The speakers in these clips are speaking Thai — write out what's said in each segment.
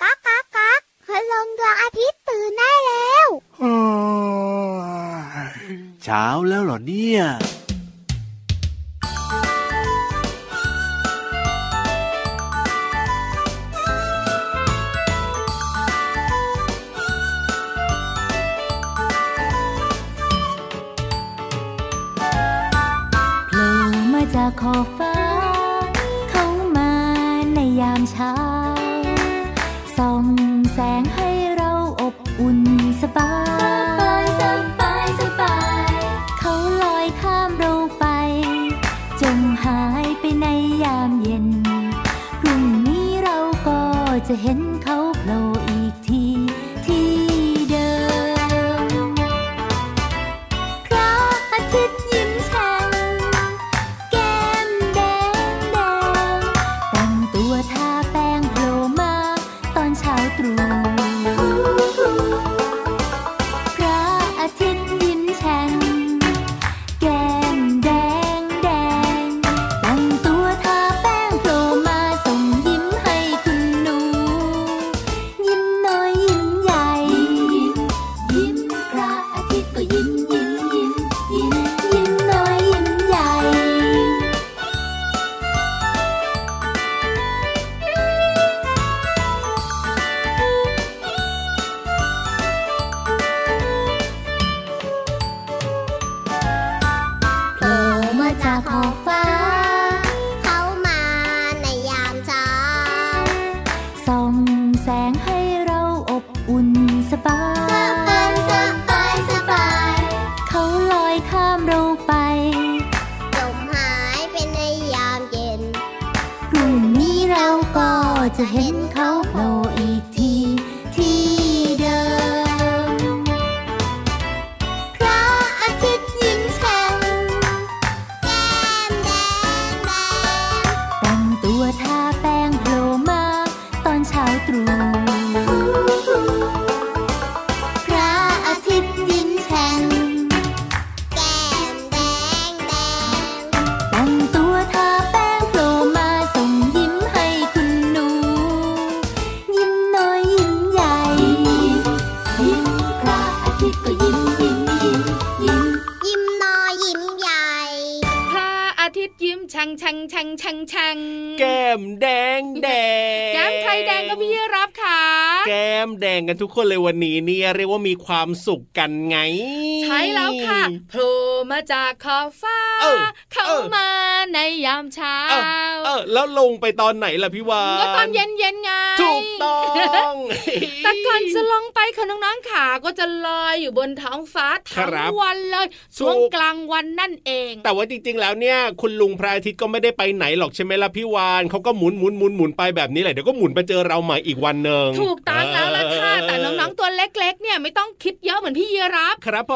ก๊ากก๊ากก๊ากคืลงดวงอาทิตย์ตื่นได้แล้วเช้าแล้วเหรอเนี่ย แฉ่งแฉ่งแฉ่งแฉ่งแก้มแดงแดงแก้มใครแดงก็พี่รับค่ะ แก้มแดงกันทุกคนเลยวันนี้เนี่ยเรียกว่ามีความสุขกันไง ใช่แล้วค่ะโผล่มาจากขอบฟ้าเออเข้าเออมาในยามเช้าเออเออแล้วลงไปตอนไหนล่ะพี่วานก็ตอนเย็นเย็นๆไงถูกต้องแต่ก่อนจะลงไปค่ะน้องๆขาก็จะลอยอยู่บนท้องฟ้าคทั้งรับวันเลยช่วงถูกกลางวันนั่นเอง แต่ว่าจริงๆแล้วเนี่ยคุณลุงพระอาทิตย์ก็ไม่ได้ไปไหนหรอกใช่ไหมล่ะพี่วานเขาก็หมุนหมุนหมุนหมุนไปแบบนี้แหละเดี๋ยวก็หมุนไปเจอเราใหม่อีกวันหนึ่งถูกต้องแล้วล่ะค่ะเแต่น้องๆตัวเล็กๆ เนี่ยไม่ต้องคิดเยอะเหมือนพี่ยีรับ ครับผ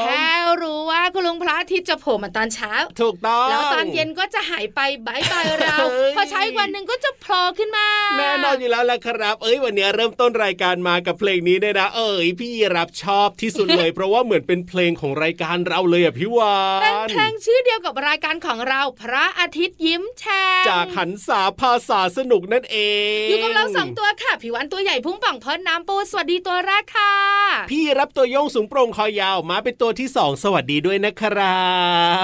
มแค่รู้ว่าคุณลุงพระอาทิตย์จะโผล่มาตอนเช้า ถูกต้อง แล้วตอนเย็นก็จะหายไปบายบายเราเฮ้ยพอใช้วันหนึ่งก็จะโผล่ขึ้นมา แน่นอนอยู่แล้วล่ะครับ เอ้ยวันนี้เริ่มต้นรายการมากับเพลงนี้เนี่ยนะ เอ้ยพี่รับชอบที่สุดเลย เพราะว่าเหมือนเป็นเพลงของรายการเราเลยอะพี่วานเป็นเพลงชื่อเดียวกับรายการของเราพระอาทิตย์ยิ้มแฉ่งจากขันสาภาษาสนุกนั่นเอง อยู่กับเราสองตัวค่ะผิววันตัวใหญ่พุ่งป่องพอน้ำปูสวัสดีตัวแรกค่ะ พี่รับตัวโยงสูงโปร่งคอยาวมาเป็นตัวที่สองสวัสดีด้วยนะครั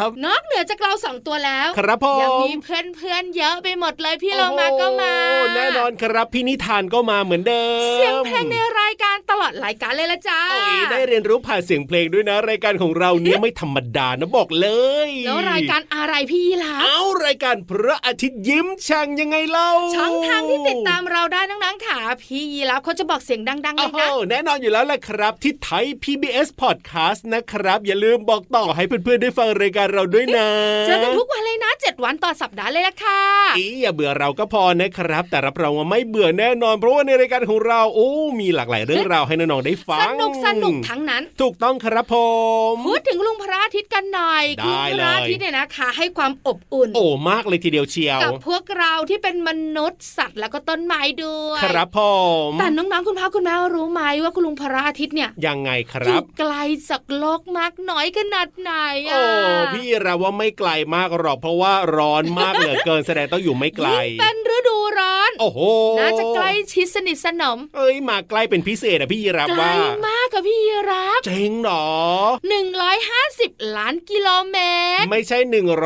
บนอกเหนือจากเราสองตัวแล้ว ครับผมยังมีเพื่อนเพื่อนๆเยอะไปหมดเลยพี่เรามาก็มาโอ้โหแน่นอนครับพี่นิทานก็มาเหมือนเดิม เสียงเพลงในรายการต ลอดรายการเลยละจ้าโอ้ยได้เรียนรู้ผ่านเสียงเพลงด้วยนะ รายการของเราเนี่ยไม่ธรรมดานะบอกเลยแล้วรายการอะไรพี่ยีราเอ้ารายการพระอาทิตย์ยิ้มช่างยังไงเล่าช่องทางที่ติดตามเราได้น้องๆค่ะพี่ยีราเขาจะบอกเสียงดังๆเลโอ้ยโหนะแน่นอนอยู่แล้วแหละครับ ที่ไทย PBS Podcast นะครับ อย่าลืมบอกต่อให้เพื่อนๆได้ฟังรายการเราด้วยนะเจอกันทุกวันเลยนะเจ็ดวันต่อสัปดาห์เลยละค่ะอีอย่าเบื่อเราก็พอนะครับ แต่รับรองว่าไม่เบื่อแน่นอน เพราะว่าในรายการของเราโอ้มีหลากหลายเรื่องราวให้น้องๆได้ฟัสงนุกสนุกทั้งนั้น ถูกต้องครับผมพูดถึงลุงพระอาทิตย์กันหน่อยได้คุณพระอาทิตย์เนี่ยนะคะ ให้ความอบอุ่น โอ้มากเลยทีเดียวเชียวกับพวกเราที่เป็นมนุษย์สัตว์แล้วก็ต้นไม้ด้วยครับผมแต่น้องๆคุณพ่อคุณแม่รู้ไหมว่าคุณลุงพระอาทิตย์เนี่ยยังไงคอรัยู่บไกลจากโลกมากน้อยขนาดไหนโอ้อะพี่เราว่าไม่ไกลมากหรอกเพราะว่าร้อนมากเหลือเกินแสดงต้องอยู่ไม่ไกลยิ่งเป็นฤดู ร้อนโอ้โหน่าจะใกล้ชิดสนิทสนม เอ้ยมาใกล้เป็นพิเศษอะพี่ยีรับใกล้ว่ามากกับพี่ยีรับเจ๋งเหรอ150ล้านกิโลเมตร ไม่ใช่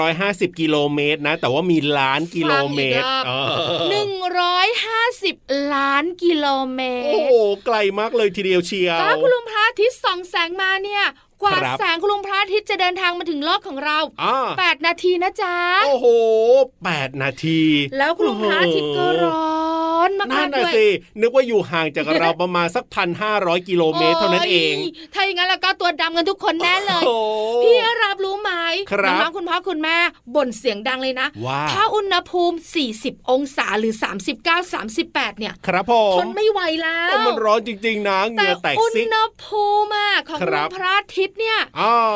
150กิโลเมตรนะ แต่ว่ามีล้านกิโลเมตรฟังอีกรอบเออหนึ่งร้อยห้าสิบล้านกิโลเมตโอ้รโหไกลมากเลยทีเดียวเชียวถ้าคุณลุงพระอาทิตย์ส่องแสงมาเนี่ย กว่าครับแสงคุณลุงพระอาทิตย์จะเดินทางมาถึงโลกของเราอ่า8นาทีนะจ๊ะ โอ้โหแปดนาที แล้วคุณลุงพระอาทิตย์ก็ร้อนมานั่กนๆน่ะด้วยสินึกว่าอยู่ห่างจากเราประมาณสักพันห้าร้อยกิโลเมตรเท่านั้นเองโยถ้าอย่างนั้นแล้วก็ตัวดำกันทุกคนแน่เลยโอ้โหพี่ น้องๆคุณพ่อคุณแม่บ่นเสียงดังเลยนะว่าถ้าอุณหภูมิ 40 องศาหรือ 39 38 เนี่ย ครับผทมนไม่ไหวแล้วโอ้มันร้อนจริง ๆนะเหแต่งื่อแตกอุซิกณหภูมิอะของคดรัวบงพระอาทิตย์เนี่ยอ่า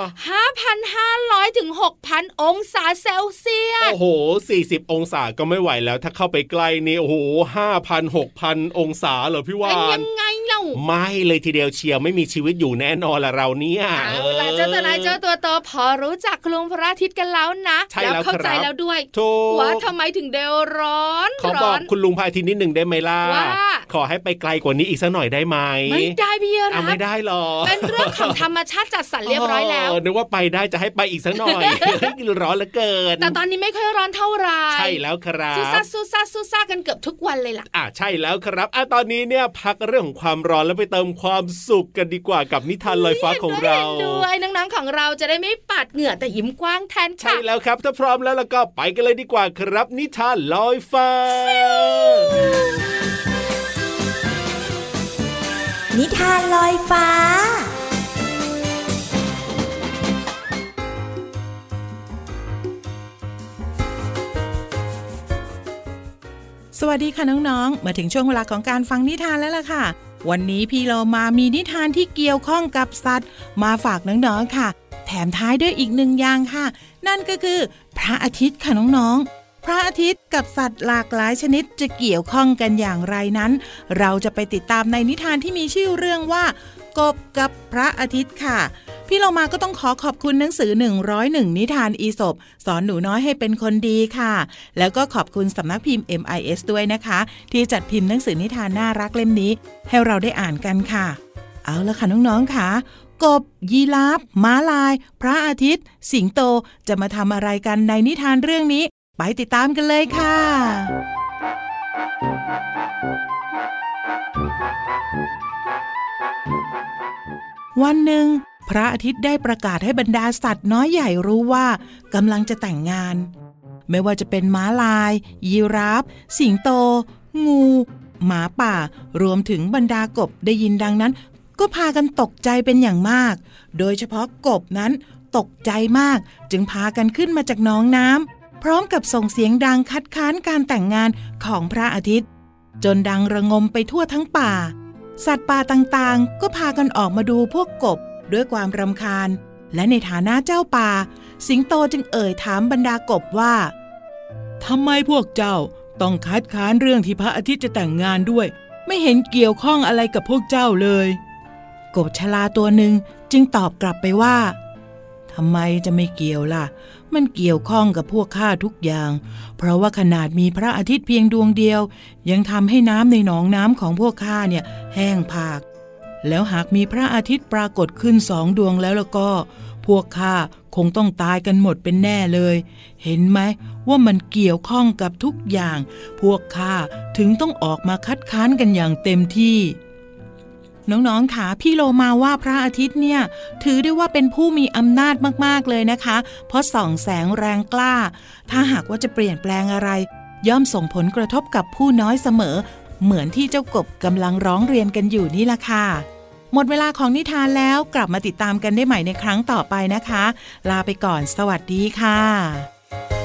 5,500ถึง6,000องศาเซลเซียส โอ้โห 40 องศาก็ไม่ไหวแล้ว ถ้าเข้าไปใกล้นี่โอ้โหห้าพันหกพันองศาเหรอพี่วาเป็นนยังไงเล่าไม่เลยทีเดียวเชียวไม่มีชีวิตอยู่แน่นอนละเราเนี่ยเอาล่ะเจ้าตัวนายเจ้าตัวโตพอรู้จักคุณลุงพระอาทิตย์กันแล้วนะใช่แล้วเข้าใจครับแล้วด้วยถูกว่าทำไมถึงเดวร้อนขอร้บออกนคุณลุงพายทีนิดหนึ่งได้ไหมล่ะว่าขอให้ไปไกลกว่านี้อีกสักหน่อยได้ไหมไม่ได้พี่อะรับไม่ได้หรอเป็นเรื่องของธรรมชาติจัดสรรเรียบร้อยแล้วนึกว่าไปได้จะให้ไปอีกสักหน่อยร้อนเหลือเกิน แต่ตอนนี้ไม่ค่อยร้อนเท่าไหร่ใช่แล้วครับซูซ่าซูซ่าซูซ่ากันเกือบทุกวันเลยล่ะอะใช่แล้วครับอะตอนนี้เนี่ยพักเรื่องของความร้อนแล้วไปเติมความสุขกันดีกว่ากับนิทานลอยฟ้าของเราห็นด้วยน้องๆของเราจะได้ไม่ปัดเหงื่อแต่ยิ้มกว้างแทนใช่ค่ะแล้วครับ ถ้าพร้อมแล้วแล้วก็ไปกันเลยดีกว่าครับ นิทานลอยฟ้า นิทานลอยฟ้าสวัสดีค่ะน้องๆ มาถึงช่วงเวลาของการฟังนิทานแล้วล่ะค่ะ วันนี้พี่เรามามีนิทานที่เกี่ยวข้องกับสัตว์ มาฝากน้องๆค่ะ แถมท้ายด้วยอีกหนึ่งอย่างค่ะ นั่นก็คือพระอาทิตย์ค่ะน้องๆ พระอาทิตย์กับสัตว์หลากหลายชนิดจะเกี่ยวข้องกันอย่างไรนั้น เราจะไปติดตามในนิทานที่มีชื่อเรื่องว่า กบกับพระอาทิตย์ค่ะพี่เรามาก็ต้องขอขอบคุณหนังสือ 101 นิทานอีสบสอนหนูน้อยให้เป็นคนดีค่ะ แล้วก็ขอบคุณสำนักพิมพ์ MIS ด้วยนะคะ ที่จัดพิมพ์หนังสือนิทานน่ารักเล่มนี้ ให้เราได้อ่านกันค่ะ เอาละค่ะน้องๆค่ะ กบ ยีราฟม้าลาย พระอาทิตย์ สิงโตจะมาทำอะไรกันในนิทานเรื่องนี้ ไปติดตามกันเลยค่ะ วันหนึ่ง พระอาทิตย์ได้ประกาศให้บรรดาสัตว์น้อยใหญ่รู้ว่ากำลังจะแต่งงาน ไม่ว่าจะเป็นม้าลาย ยีราฟ สิงโต งูหมาป่ารวมถึงบรรดากบได้ยินดังนั้น ก็พากันตกใจเป็นอย่างมาก โดยเฉพาะกบนั้นตกใจมากจึงพากันขึ้นมาจากน้องน้ำพร้อมกับส่งเสียงดังคัดค้านการแต่งงานของพระอาทิตย์ จนดังระงมไปทั่วทั้งป่า สัตว์ป่าต่างๆ ก็พากันออกมาดูพวกกบด้วยความรำคาญ และในฐานะเจ้าป่า สิงโตจึงเอ่ยถามบรรดากบว่าทำไมพวกเจ้าต้องคัดค้านเรื่องที่พระอาทิตย์จะแต่งงานด้วย ไม่เห็นเกี่ยวข้องอะไรกับพวกเจ้าเลย กบชลาตัวหนึ่งจึงตอบกลับไปว่าทำไมจะไม่เกี่ยวล่ะ มันเกี่ยวข้องกับพวกข้าทุกอย่าง เพราะว่าขนาดมีพระอาทิตย์เพียงดวงเดียว ยังทำให้น้ำในหนองน้ำของพวกข้าเนี่ยแห้งผาก แล้วหากมีพระอาทิตย์ปรากฏขึ้นสองดวงแล้วแล้วก็ พวกข้าคงต้องตายกันหมดเป็นแน่เลย เห็นไหมว่ามันเกี่ยวข้องกับทุกอย่าง พวกข้าถึงต้องออกมาคัดค้านกันอย่างเต็มที่ น้องๆค่ะพี่โลมาว่าพระอาทิตย์เนี่ย ถือได้ว่าเป็นผู้มีอำนาจมากๆเลยนะคะ เพราะส่องแสงแรงกล้า ถ้าหากว่าจะเปลี่ยนแปลงอะไร ย่อมส่งผลกระทบกับผู้น้อยเสมอ เหมือนที่เจ้ากบกำลังร้องเรียนกันอยู่นี่ละค่ะ หมดเวลาของนิทานแล้วกลับมาติดตามกันได้ใหม่ในครั้งต่อไปนะคะ ลาไปก่อนสวัสดีค่ะ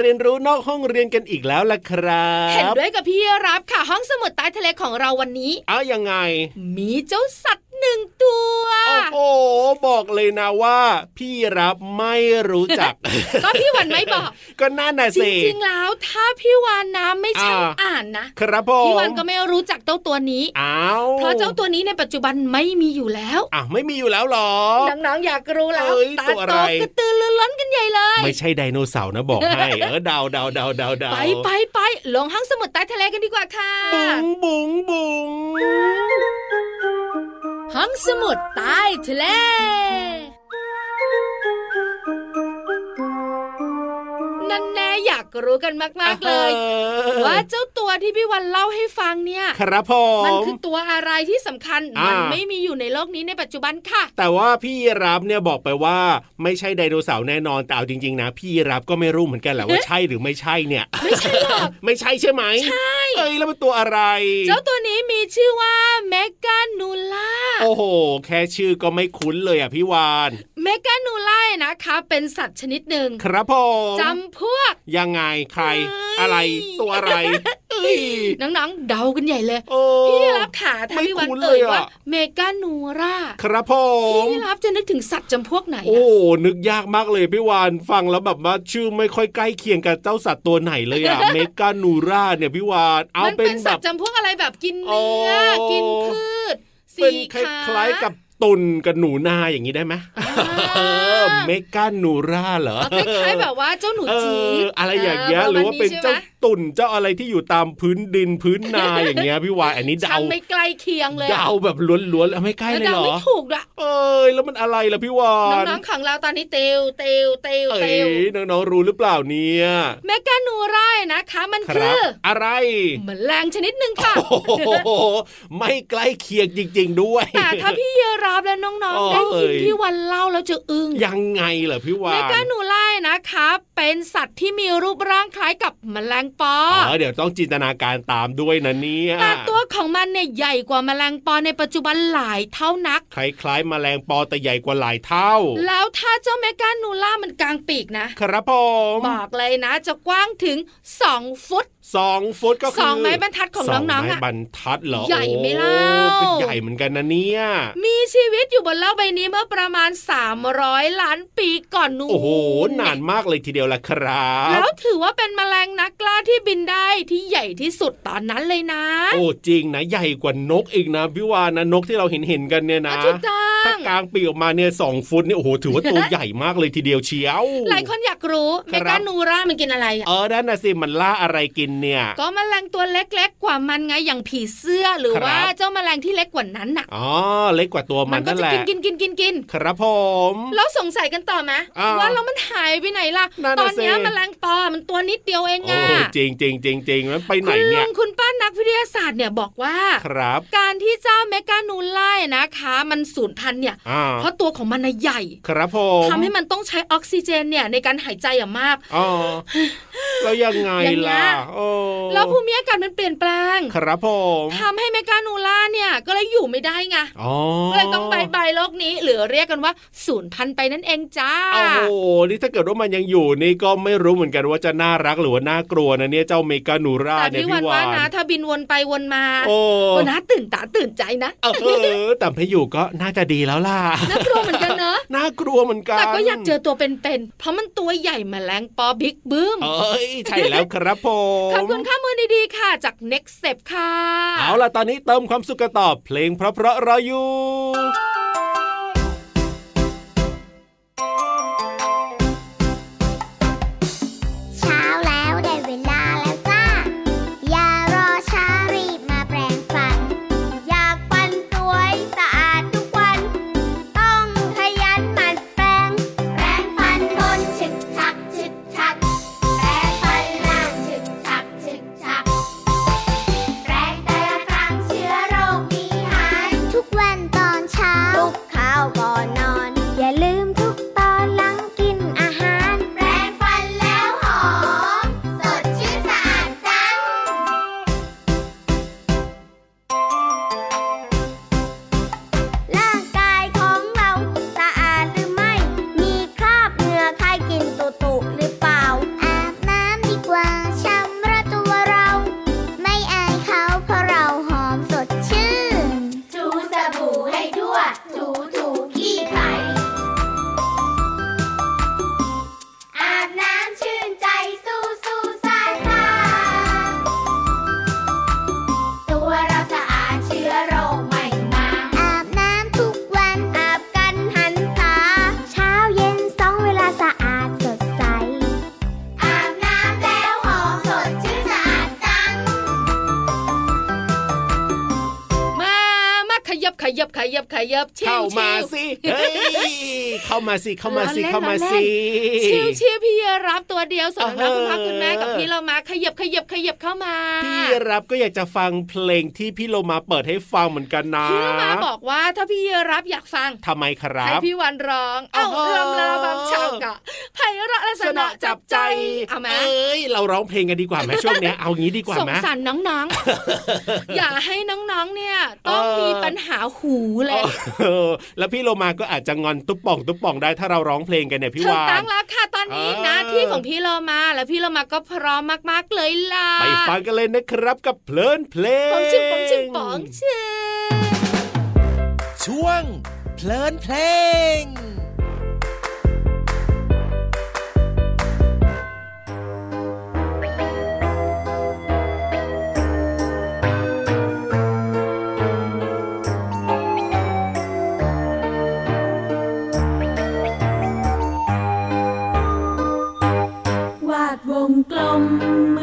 เรียนรู้นอกห้องเรียนกันอีกแล้วล่ะครับเห็นด้วยกับพี่รับค่ะห้องสมุดใต้ทะเลของเราวันนี้เอายังไง มีเจ้าสัตว์ หนึ่งตัวโอ้โหบอกเลยนะว่า พี่รับไม่รู้จัก ก็พี่วันไม่บอก ก็น่าน่ะจสิริงๆแล้วถ้าพี่วานนะไม่ช่างอ่าอ่านนะ ครับผมพี่วันก็ไม่รู้จักเจ้าตัวนี้อ้าวเพราะเจ้าตัวนี้ในปัจจุบันไม่มีอยู่แล้วอะไม่มีอยู่แล้วเหรอน้องๆอยากรู้แล้วเอ้ยตาตัวอะโตไรกระตือรือร้นกันใหญ่เลย ไม่ใช่ไดโนเสาร์นะบอกให้เออเดาเดาเดาเดาเดาไปไปไปลงห้องสมุดใต้ทะเลกันดีกว่าค่ะบุ๋งบุ๋งบุ๋ง ห้องสมุดใต้ทะเล อยากรู้กันมากๆเลยออว่าเจ้าตัวที่พี่วันเล่าให้ฟังเนี่ย ครับผมมันคือตัวอะไรที่สำคัญอ่ามัมันไม่มีอยู่ในโลกนี้ในปัจจุบันค่ะ แต่ว่าพี่รับเนี่ยบอกไปว่าไม่ใช่ไดโนเสาร์แน่นอนแต่เอาจริงๆนะ พี่รับก็ไม่รู้เหมือนกันแหละว่าใช่หรือไม่ใช่เนี่ย ไม่ใช่หรอกไม่ใช่ใช่ไหมใช่เอ้ยแล้วมันตัวอะไร เจ้าตัวนี้มีชื่อว่าเมกานูล่าโอ้โห แค่ชื่อก็ไม่คุ้นเลยอะพี่วานเมกานูล่านะคะ เป็นสัตว์ชนิดหนึ่งครับผมจำพวกยังไงใครเอ้ยอะไรตัวอะไรเอ้ยน้องๆเดากันใหญ่เลยโอ้พี่รับขาถ้าไม่พี่วันคุ้นเอ่ยเลยอะว่าเมกานูราครับผมพี่รับจะนึกถึงสัตว์จำพวกไหน โอ้อะนึกยากมากเลยพี่วานฟังแล้วแบบว่าชื่อไม่ค่อยใกล้เคียงกับเจ้าสัตว์ตัวไหนเลยอะเมกานูราเนี่ยพี่วานเอามันเป็เป็นนแบสัตบว์จำพวกอะไรแบบกินเนื้อโอ้กินพืชเป็นสี่คขาล้ายๆกับ ตุนกับหนูนาอย่างนี้ได้ไหมอ่าเออเมกานูราเหรอเอาคล้ายๆแบบว่าเจ้าหนูเอจีออะไรอย่างเงี้ยหรือว่าเป็นเจ้าตุ่นเจ้าอะไรที่อยู่ตามพื้นดินพื้นนาอย่างเงี้ยพี่วานอันนี้ฉัเดานไม่ใกล้เคียงเลยอะเดาแบบล้วนๆแล้วไม่ใกล้แล้วเลยเดาเหรอไม่ถูกด้วยเอ้ยแล้วมันอะไรล่ะพี่วานน้องๆของเราตอนนี้เตวเตวเตวเอ้เตวยน้องๆรู้หรือเปล่าเนี่ยเมกานูร่ายนะคะ มันคคืรับออะไรแมลงชนิดหนึ่งค่ะโอ้โหไม่ใกล้เคียงจริง ๆ ด้วยแต่ถ้าพี่เยรับและน้องโอ้ๆได้ยินเอ้ยพี่วันเล่าแล้วจะอึ้งยังไงเหรอพี่วาเมนกานูร่ายนะคะ เป็นสัตว์ที่มีรูปร่างคล้ายกับแมลงปออ๋อเดี๋ยวต้องจินตนาการตามด้วยนะเนี่ยแต่ตัวของมันเนี่ยใหญ่กว่าแมลงปอในปัจจุบันหลายเท่านัก คล้ายๆแมลงปอแต่ใหญ่กว่าหลายเท่า แล้วถ้าเจ้าเมกานูล่ามันกลางปีกนะ ครับผมบอกเลยนะจะกว้างถึง 2 ฟุต สองฟุตก็คือสองไม้บรรทัดของสน้องๆไม้อะบรรทัดเหรอใหญ่ไหมโอ้เล่าก็ใหญ่เหมือนกันนะเนี่ย มีชีวิตอยู่บนโลกใบนี้เมื่อประมาณ 300 ล้านปีก่อนนู้นโอ้โหนานมากเลยทีเดียวละครับ แล้วถือว่าเป็นแมลงนักกล้าที่บินได้ที่ใหญ่ที่สุดตอนนั้นเลยนะ โอ้จริงนะใหญ่กว่านกอีกนะพี่วานนะนกที่เราเห็นเห็นๆกันเนี่ยนะถูกต้อถ้างกลางปีกออกมาเนี่ยสองฟุตเนี่ยโอ้โหถือว่าตัวใหญ่มากเลยทีเดียวเชียว หลายคนอยากรู้ครัเมบกานูรามันกินอะไรอะเออนั่นน่ะสิมันล่าอะไรกินเนี่ย ก็แมลงตัวเล็ก ๆ กว่ามันไงอย่างผีเสื้อหรือครับว่าเจ้าแมลงที่เล็กกว่านั้นน่ะอ๋อเล็กกว่าตัวมันก็นั่นจะแหละกินกินกินกินกินครับผมแล้วสงสัยกันต่อไหมอ่าว่าแล้วมันหายไปไหนล่ะนั่นตน่ะอนเนี้ยสิแมลงปอมันตัวนิดเดียวเองโอ้อะจริงจริงจริงจริงมันไปไหนคุณเนี่ลุยงคุณป้านักวิทยาศาสตร์เนี่ยบอกว่าครับ การที่เจ้าเมกานูล่านะคะ มันสูญพันธุ์เนี่ยอ่าเพราะตัวของมันน่ะใหญ่ ครับผมทำให้มันต้องใช้ออกซิเจนเนี่ยในการหายใจอย่างมากอ๋อแล้วยังไงอย่างเงี้ล่ะยโอ้แล้วภูมิอากาศมันเปลี่ยนแปลง ครับผมทำให้เมกานูล่าเนี่ยก็เลยอยู่ไม่ได้ไงอ๋อก็เลยต้องบายบายโลกนี้ หรือเรียกกันว่าสูญพันธุ์ไปนั่นเองจ้า โอ้โหนี่ถ้าเกิดว่ามันยังอยู่นี่ก็ไม่รู้เหมือนกันว่าจะน่ารักหรือว่าน่ากลัวนะเนี่ยเจ้าเมกานูราแต่เนี่ยพี่วัพี่นวาว่านนะถ้าบินวนไปวนมาโอ้ก็น่าตื่นตาตื่นใจนะเออแต่ไม่อยู่ก็น่าจะดีแล้วล่ะน่ากลัวเหมือนกันเนอะน่ากลัวเหมือนกันแต่ก็อยากเจอตัวเป็นๆเพราะมันตัวใหญ่แมลงปอบิ๊กบึ้มเอ้ยใช่แล้วครับผมขอบคุณข้อมูลดีๆค่ะ จาก next step ค่ะ เอาล่ะ ตอนนี้เติมความสุขกันต่อเพลงเพราะๆรออยู่ ยับชิวเข้ามาชิวสิเฮ้ยเข้ามาสิเข้ามาสิล้อเล่นเข้ามาล้อสิเล่นชิวชิวพี่รับตัวเดียวส่วนน้องๆคุณพ่อเออคุณแม่กับพี่เรามาขยับขยับขยับเข้ามา พี่รับก็อยากจะฟังเพลงที่พี่โลมาเปิดให้ฟังเหมือนกันนะพี่เรามาบอกว่าถ้าพี่รับอยากฟังทำไมครัให้บพี่วันร้อง เอ้าโอ้โหลำลาบางฉากอะไพเราะและสนะจับใจเอาไหมเอ้ยเราร้องเพลงกันดีกว่าไหมช่วงเนี้ยเอางี้ดีกว่าสงไหมสารน้องๆ อย่าให้น้องๆเนี่ยต้องเออมีปัญหาหูเลยเออแล้วพี่โลมาก็อาจจะงอนตุ๊บป่องตุ๊บป่องได้ถ้าเราร้องเพลงกันเนี่ยพี่ถูกวาต้นองแล้วค่ะตอนนี้เออหนะที่ของพี่เรามาแล้วพี่เรามาก็พร้อมมากๆเลยล่ะ ไปฟังกันเลยนะครับกับเพลินเพลงปองชิงปองชิงปองชิงช่วงเพลินเพลง ว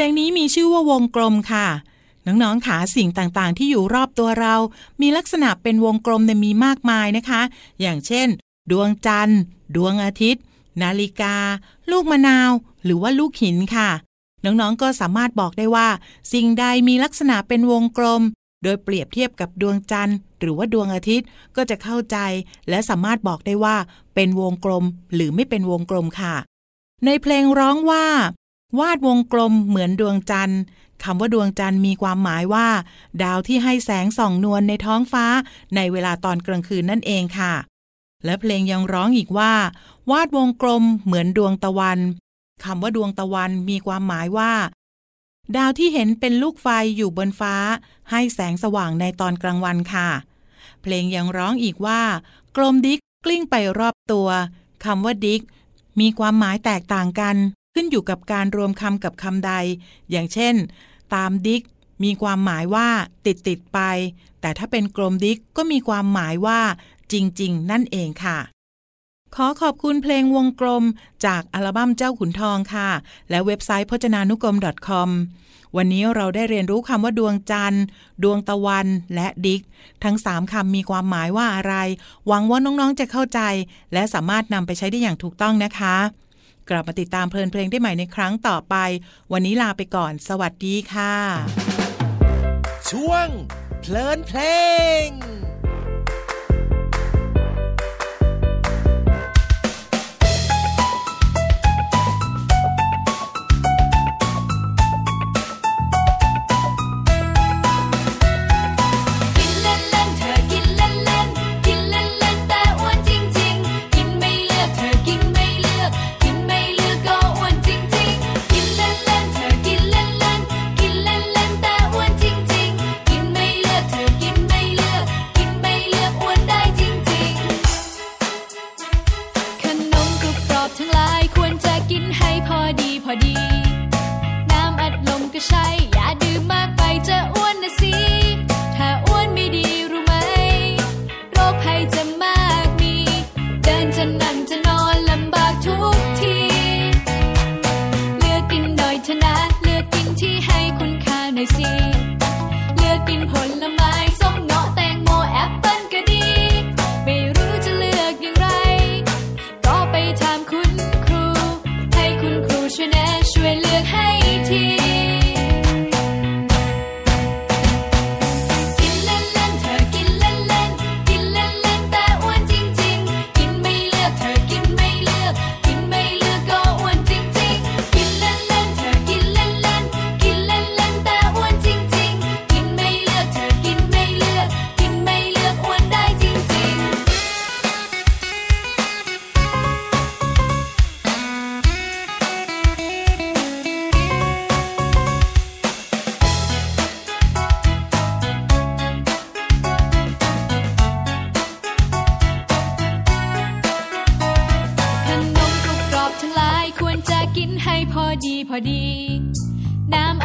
ลงนี้มีชื่อว่าวงกลมค่ะ น้องๆขาสิ่งต่างๆ ที่อยู่รอบตัวเรา มีลักษณะเป็นวงกลมเนี่ยมีมากมายนะคะ อย่างเช่น ดวงจันทร์ ดวงอาทิตย์ นาฬิกา ลูกมะนาว หรือว่าลูกหินค่ะ น้องๆก็สามารถบอกได้ว่า สิ่งใดมีลักษณะเป็นวงกลม โดยเปรียบเทียบกับดวงจันทร์ หรือว่าดวงอาทิตย์ก็จะเข้าใจ และสามารถบอกได้ว่า เป็นวงกลม หรือไม่เป็นวงกลมค่ะ ในเพลงร้องว่า วาดวงกลมเหมือนดวงจันทร์คำว่าดวงจันทร์มีความหมายว่า ดาวที่ให้แสงส่องนวลในท้องฟ้า ในเวลาตอนกลางคืนนั่นเองค่ะ และเพลงยังร้องอีกว่า วาดวงกลมเหมือนดวงตะวันคำว่าดวงตะวันมีความหมายว่า ดาวที่เห็นเป็นลูกไฟอยู่บนฟ้า ให้แสงสว่างในตอนกลางวันค่ะ เพลงยังร้องอีกว่า กลมดิกกลิ้งไปรอบตัวคำว่าดิกมีความหมายแตกต่างกัน ขึ้นอยู่กับการรวมคำกับคำใด อย่างเช่น ตามดิกมีความหมายว่าติดติดไป แต่ถ้าเป็นกลมดิกก็มีความหมายว่า จริง ๆ นั่นเองค่ะ ขอขอบคุณเพลงวงกลม จากอัลบั้มเจ้าขุนทองค่ะ และเว็บไซต์พจนานุกรม .com วันนี้เราได้เรียนรู้คำว่าดวงจันทร์ ดวงตะวัน และดิก ทั้ง 3คำมีความหมายว่าอะไร หวังว่าน้อง ๆ จะเข้าใจ และสามารถนำไปใช้ได้อย่างถูกต้องนะคะ กลับมาติดตามเพลินเพลงได้ใหม่ในครั้งต่อไป วันนี้ลาไปก่อน สวัสดีค่ะ ช่วงเพลินเพลง นั่งจะนอนลำบากทุกที เลือกกินดอยชนะ เลือกกินที่ให้คุณค่าหน่อยสิ เลือกกินผลไม้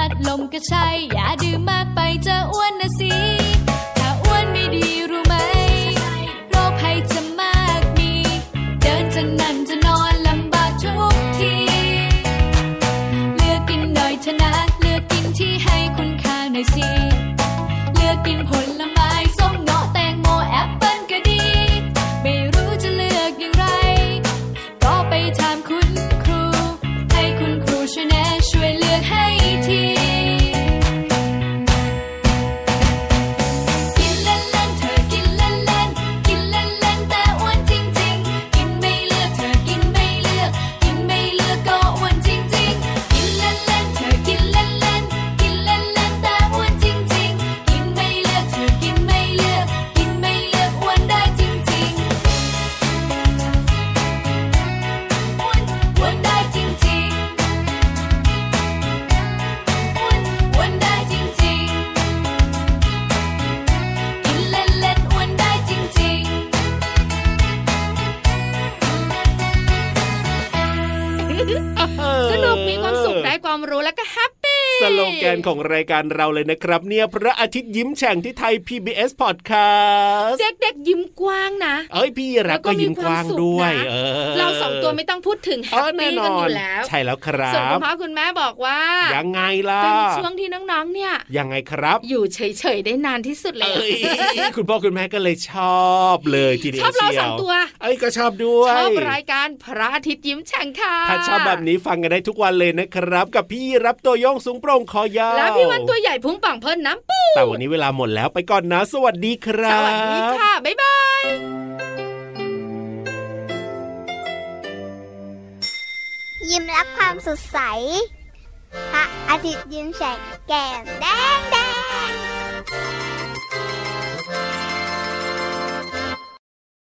น้ำอัดลม รายการเราเลยนะครับ เนี่ยพระอาทิตย์ยิ้มแฉ่งที่ไทย PBS Podcast เด็กๆยิ้มกว้างนะ เอ้ยพี่รับก็ยิ้มกว้างด้วยเออเราสองตัวไม่ต้องพูดถึงแฮเอปอแน่ปี้นกันออนยู่แล้ว ใช่แล้วครัส่วนคุบณพ่อคุณแม่บอกว่า ยังไงล่ะเป็นช่วงที่น้องๆเนี่ย ยังไงครับ อยู่เฉยๆได้นานที่สุดเลยเอ้ยคุณพ่อคุณแม่ก็เลยชอบเลยทีเดียวชอบเราชียสองตัวเอ้ยก็ชอบด้วย ชอบรายการพระอาทิตย์ยิ้มแฉ่งค่ะถ้าชอบแบบนี้ฟังกันได้ทุกวันเลยนะครับ กับพี่รับตัวโยงสูงโปร่งคอยาวแล้วพี่วันตัวใหญ่พุงป่องเพิ่นน้ำปูแต่วันนี้เวลาหมดแล้วไปก่อนนะ สวัสดีครัสบวัสดีค่ะ บ๊ายบาย ยิ้มรับความสดใสพระอาทิตย์ยิ้มแฉกแก้มแดงแด